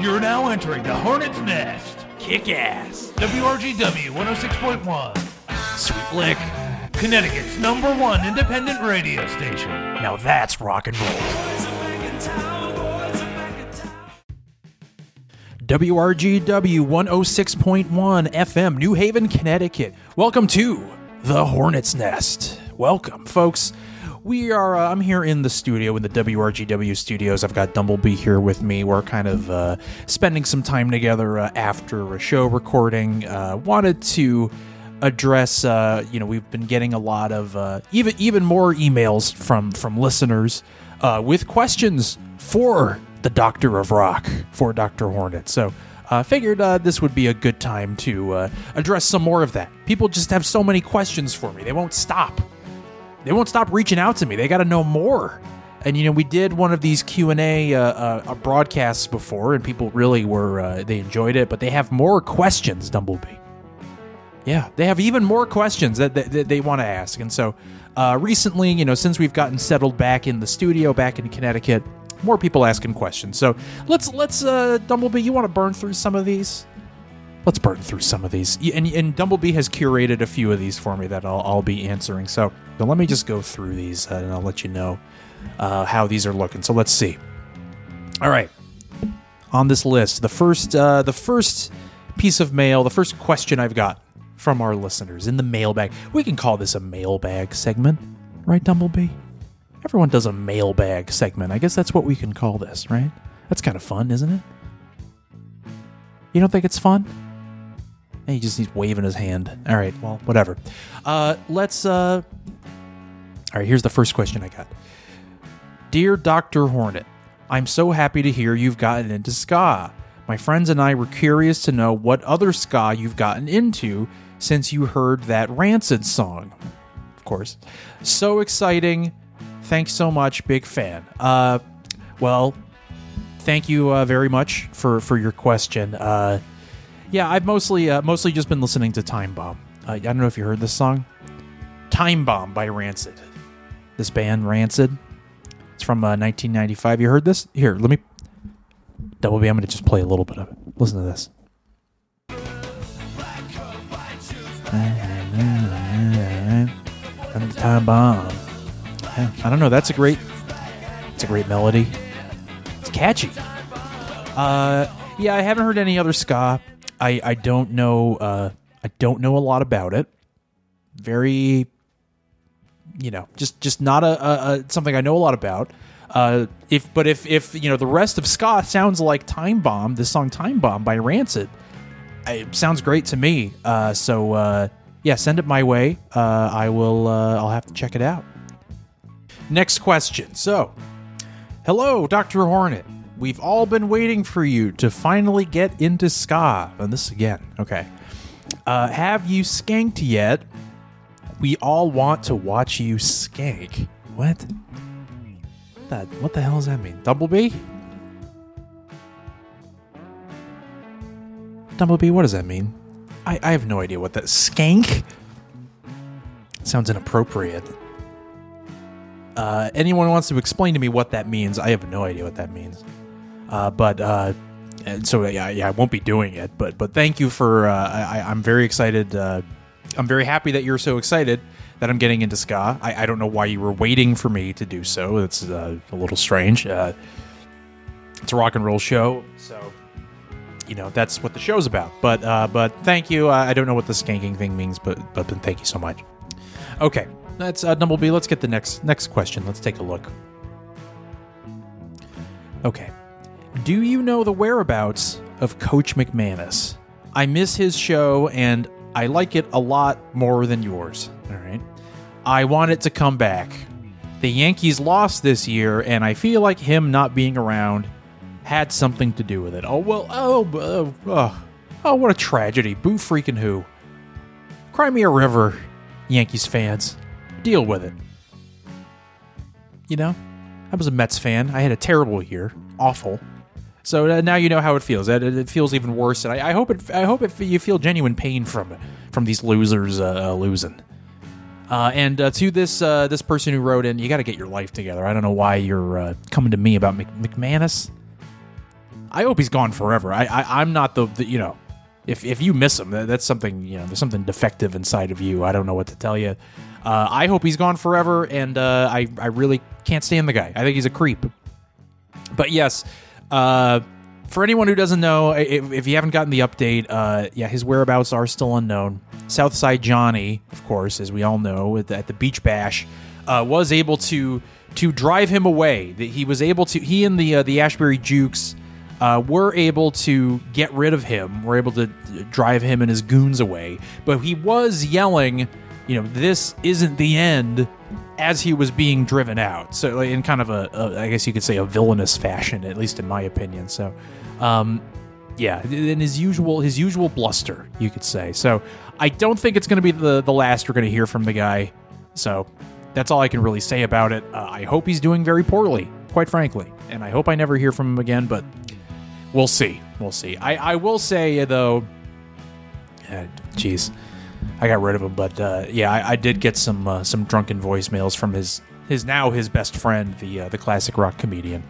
You're now entering the Hornet's Nest. Kick ass. WRGW 106.1, Sweet lick. Connecticut's number one independent radio station. Now that's rock and roll. WRGW 106.1 FM, New Haven, Connecticut. Welcome to the Hornet's Nest. Welcome, folks. We are, uh, I'm here in the studio, in the WRGW studios. I've got Dumblebee here with me. We're kind of uh, spending some time together uh, after a show recording. Uh, wanted to address, uh, you know, we've been getting a lot of, uh, even, even more emails from, from listeners with questions for the Doctor of Rock, for Dr. Hornet. So, uh, figured uh, this would be a good time to uh, address some more of that. People just have so many questions for me; they won't stop. They won't stop reaching out to me. They got to know more. And you know, we did one of these Q and A uh, uh, broadcasts before, and people really were uh, they enjoyed it. But they have more questions, Dumblebee. Yeah, they have even more questions that, that, that they want to ask. And so, uh, recently, you know, since we've gotten settled back in the studio, back in Connecticut, more people asking questions. So let's let's uh, Dumblebee, you want to burn through some of these? Let's burn through some of these. And, and Dumblebee has curated a few of these for me that I'll, I'll be answering. So, so let me just go through these uh, and I'll let you know uh, how these are looking. So let's see. All right, on this list, the first uh, the first piece of mail, the first question I've got from our listeners in the mailbag. We can call this a mailbag segment, right, Dumblebee? Everyone does a mailbag segment. I guess that's what we can call this, right? That's kind of fun, isn't it? You don't think it's fun? He just he's waving his hand. All right, well, whatever. Uh, let's. Uh... All right, here's the first question I got. Dear Dr. Hornet, I'm so happy to hear you've gotten into ska. My friends and I were curious to know what other ska you've gotten into since you heard that Rancid song. Of course. So exciting. Thanks so much. Big fan. Uh, well, thank you uh, very much for, for your question. Uh, yeah, I've mostly uh, mostly just been listening to Time Bomb. Uh, I don't know if you heard this song. Time Bomb by Rancid. This band, Rancid. It's from uh, 1995. You heard this? Here, let me. Double B, I'm going to just play a little bit of it. Listen to this. Time bomb. I don't know. That's a great. It's a great melody. It's catchy. Uh, yeah, I haven't heard any other ska. I I don't know. Uh, I don't know a lot about it. Very you know, just just not a, a, a something I know a lot about. Uh, if but if if you know the rest of ska sounds like Time Bomb, this song Time Bomb by Rancid, it sounds great to me. Uh, so uh, yeah, send it my way. Uh, I will. Uh, I'll have to check it out. Next question. So, hello, Doctor Hornet. We've all been waiting for you to finally get into ska. And this again. Okay. Uh, have you skanked yet? We all want to watch you skank. What? That what the hell does that mean? Dumblebee? Dumblebee, what does that mean? I, I have no idea what that skank sounds inappropriate. Uh, anyone wants to explain to me what that means, I have no idea what that means. Uh, but uh, and so yeah, yeah, I won't be doing it. But but thank you for. Uh, I, I'm very excited. Uh, I'm very happy that you're so excited that I'm getting into ska. I, I don't know why you were waiting for me to do so. It's uh, a little strange. Uh, it's a rock and roll show, so you know that's what the show's about. But uh, but thank you. I don't know what the skanking thing means, but but, thank you so much. Okay, that's uh. Let's get the next next question. Let's take a look. Okay, do you know the whereabouts of Coach McManus? I miss his show and I like it a lot more than yours. All right. I want it to come back. The Yankees lost this year, and I feel like him not being around had something to do with it. Oh, well, oh, oh, oh, oh what a tragedy. Boo freaking who. Cry me a river, Yankees fans. Deal with it. You know, I was a Mets fan. I had a terrible year. Awful. So uh, now you know how it feels. It, feels even worse, and I, I hope it. I hope it, you feel genuine pain from from these losers uh, uh, losing. Uh, and uh, to this this person who wrote in, you got to get your life together. I don't know why you're coming to me about Mc- McManus. I hope he's gone forever. I, I I'm not the, the you know, if if you miss him, that, that's something you know. There's something defective inside of you. I don't know what to tell you. I hope he's gone forever, and I I really can't stand the guy. I think he's a creep. But yes, uh, for anyone who doesn't know, if, if you haven't gotten the update, uh, yeah, his whereabouts are still unknown. Southside Johnny, of course, as we all know, at the, at the Beach Bash, uh, was able to to drive him away. That he was able to. He and the uh, the Asbury Jukes uh, were able to get rid of him. Were able to drive him and his goons away. But he was yelling, you know, this isn't the end. As he was being driven out, so in kind of a, a, I guess you could say, a villainous fashion, at least in my opinion. So, um, yeah, in his usual his usual bluster, you could say. So, I don't think it's going to be the the last we're going to hear from the guy. So, that's all I can really say about it. Uh, I hope he's doing very poorly, quite frankly, and I hope I never hear from him again. But we'll see. We'll see. I I will say though, uh, jeez, I got rid of him, but uh, yeah, I, I, did get some uh, some drunken voicemails from his his now his best friend, the uh, the classic rock comedian.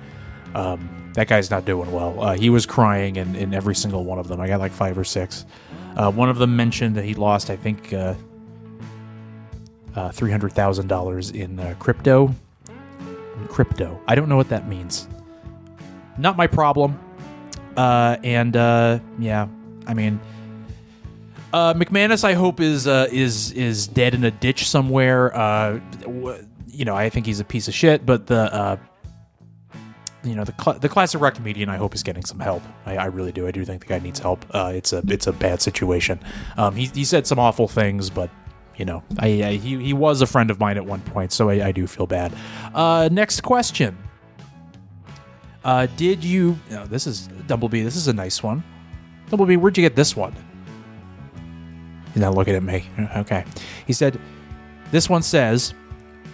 Um, that guy's not doing well. Uh, he was crying in, in every single one of them. I got like five or six. Uh, one of them mentioned that he lost, I think, uh, three hundred thousand dollars in crypto. In crypto. I don't know what that means. Not my problem. and yeah, I mean uh, McManus, I hope is uh, is is dead in a ditch somewhere. Uh, you know, I think he's a piece of shit. But the uh, you know the cl- the classic rock comedian, I hope is getting some help. I, I really do. I do think the guy needs help. Uh, it's a it's a bad situation. Um, he he said some awful things, but you know, I, I he he was a friend of mine at one point, so I, I do feel bad. Uh, next question. Uh, did you? Oh, this is Dumblebee. This is a nice one. Dumblebee, where'd you get this one? He's not looking at me. Okay. He said, This one says,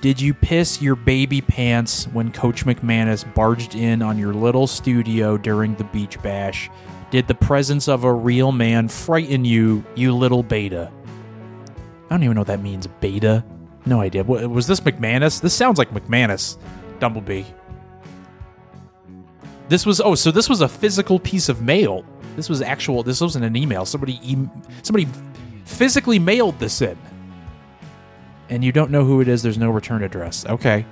Did you piss your baby pants when Coach McManus barged in on your little studio during the beach bash? Did the presence of a real man frighten you, you little beta? I don't even know what that means, beta. No idea. Was this McManus? This sounds like McManus, Dumblebee. This was oh, so this was a physical piece of mail. This was actual. This wasn't an email. Somebody, somebody physically mailed this in. And you don't know who it is, there's no return address. Okay.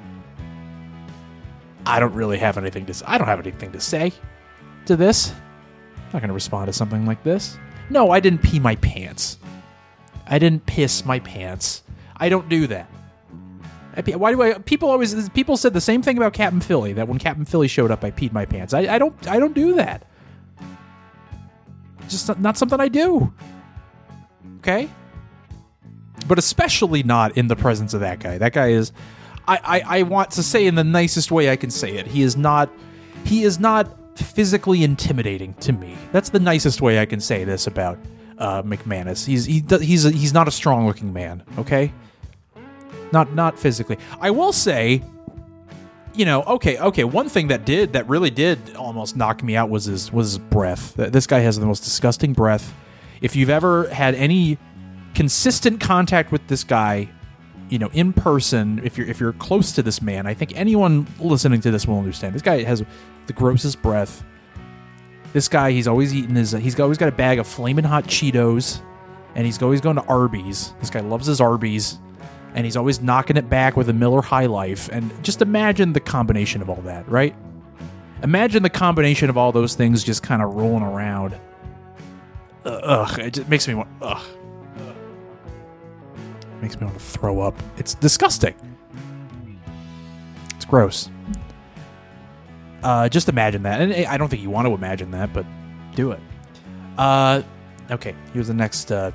I don't really have anything to. I don't have anything to say to this. I'm not going to respond to something like this. No, I didn't pee my pants. I didn't piss my pants. I don't do that. why do I? People always people said the same thing about Captain Philly. That when Captain Philly showed up, I peed my pants. I, I don't I don't do that. Just not something I do okay? But especially not in the presence of that guy. That guy is I, I, I want to say in the nicest way I can say it. He is not he is not physically intimidating to me. That's the nicest way I can say this about uh, McManus. He's he, he's a, he's not a strong looking man. Okay, not not physically. I will say, you know, okay, okay. One thing that did that really did almost knock me out was his was his breath. This guy has the most disgusting breath if you've ever had any consistent contact with this guy, you know, in person, if you're if you're close to this man, I think anyone listening to this will understand. This guy has the grossest breath. This guy, he's always eating his. He's always got a bag of flaming hot Cheetos, and he's always going to Arby's. This guy loves his Arby's, and he's always knocking it back with a Miller High Life. And just imagine the combination of all that, right? Imagine the combination of all those things just kind of rolling around ugh, it just makes me want ugh. It makes me want to throw up. It's disgusting. It's gross. Uh, just imagine that, and I don't think you want to imagine that, but do it. Uh, okay, here's the next uh,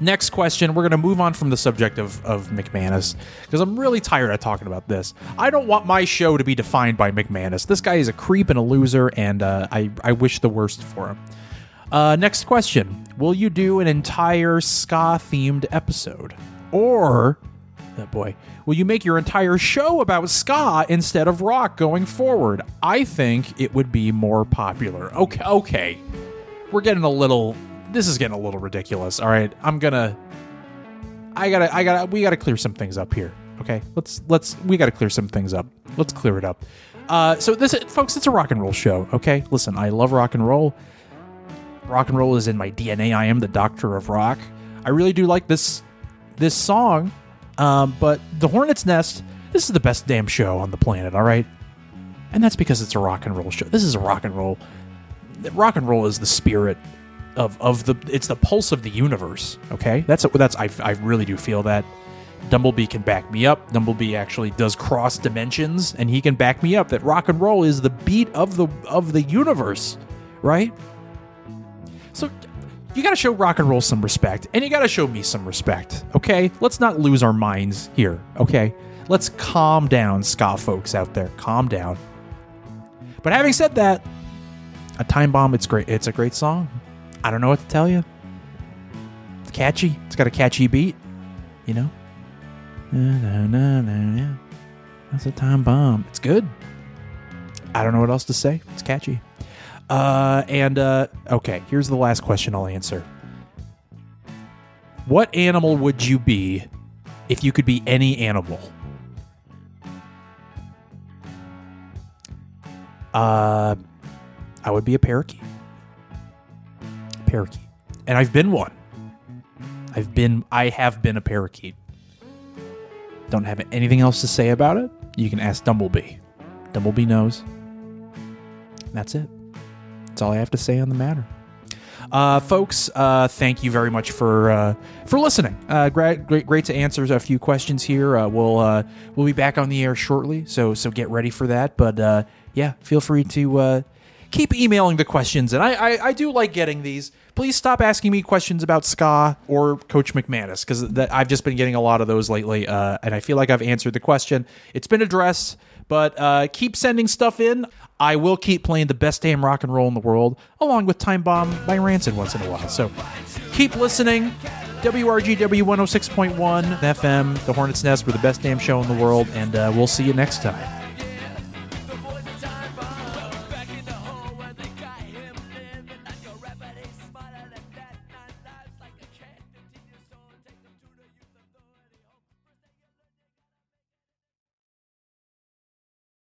next question. We're gonna move on from the subject of of McManus because I'm really tired of talking about this. I don't want my show to be defined by McManus. This guy is a creep and a loser, and uh, I I wish the worst for him. Uh, next question Will you do an entire ska themed episode? Or, oh boy, will you make your entire show about ska instead of rock going forward? I think it would be more popular. Okay, okay. We're getting a little. This is getting a little ridiculous. All right, I'm gonna. I gotta. I gotta. We gotta clear some things up here. Okay, let's let's. We gotta clear some things up. Let's clear it up. Uh, so this, folks, it's a rock and roll show. Okay, listen, I love rock and roll. Rock and roll is in my DNA. I am the doctor of rock. I really do like this this song, um, but the Hornet's Nest. This is the best damn show on the planet. All right, and that's because it's a rock and roll show. This is a rock and roll. Rock and roll is the spirit of of the. It's the pulse of the universe. Okay, that's that's I I really do feel that. Dumblebee can back me up. Dumblebee actually does cross dimensions, and he can back me up that rock and roll is the beat of the of the universe, right? So you got to show rock and roll some respect, and you got to show me some respect. Okay, let's not lose our minds here. Okay, let's calm down, ska folks out there. Calm down. But having said that, a time bomb. It's great. It's a great song. I don't know what to tell you. It's catchy. It's got a catchy beat. You know. That's a time bomb. It's good. I don't know what else to say. It's catchy. Uh, and uh, okay, here's the last question I'll answer. What animal would you be if you could be any animal? Uh, I would be a parakeet. Parakeet, and I've been one. I've been. I have been a parakeet. Don't have anything else to say about it. You can ask Dumblebee. Dumblebee knows. That's it. That's all I have to say on the matter. Uh, folks, uh, thank you very much for uh, for listening. Uh, great, great, great to answer a few questions here. Uh, we'll uh, we'll be back on the air shortly, so so get ready for that. But yeah, feel free to keep emailing the questions, and I, I I do like getting these. Please stop asking me questions about ska or Coach McManus because I've just been getting a lot of those lately, and I feel like I've answered the question. It's been addressed, but uh, keep sending stuff in. I will keep playing the best damn rock and roll in the world, along with Time Bomb by Rancid once in a while. So keep listening. WRGW 106.1 FM, The Hornet's Nest, we're the best damn show in the world, and uh, we'll see you next time.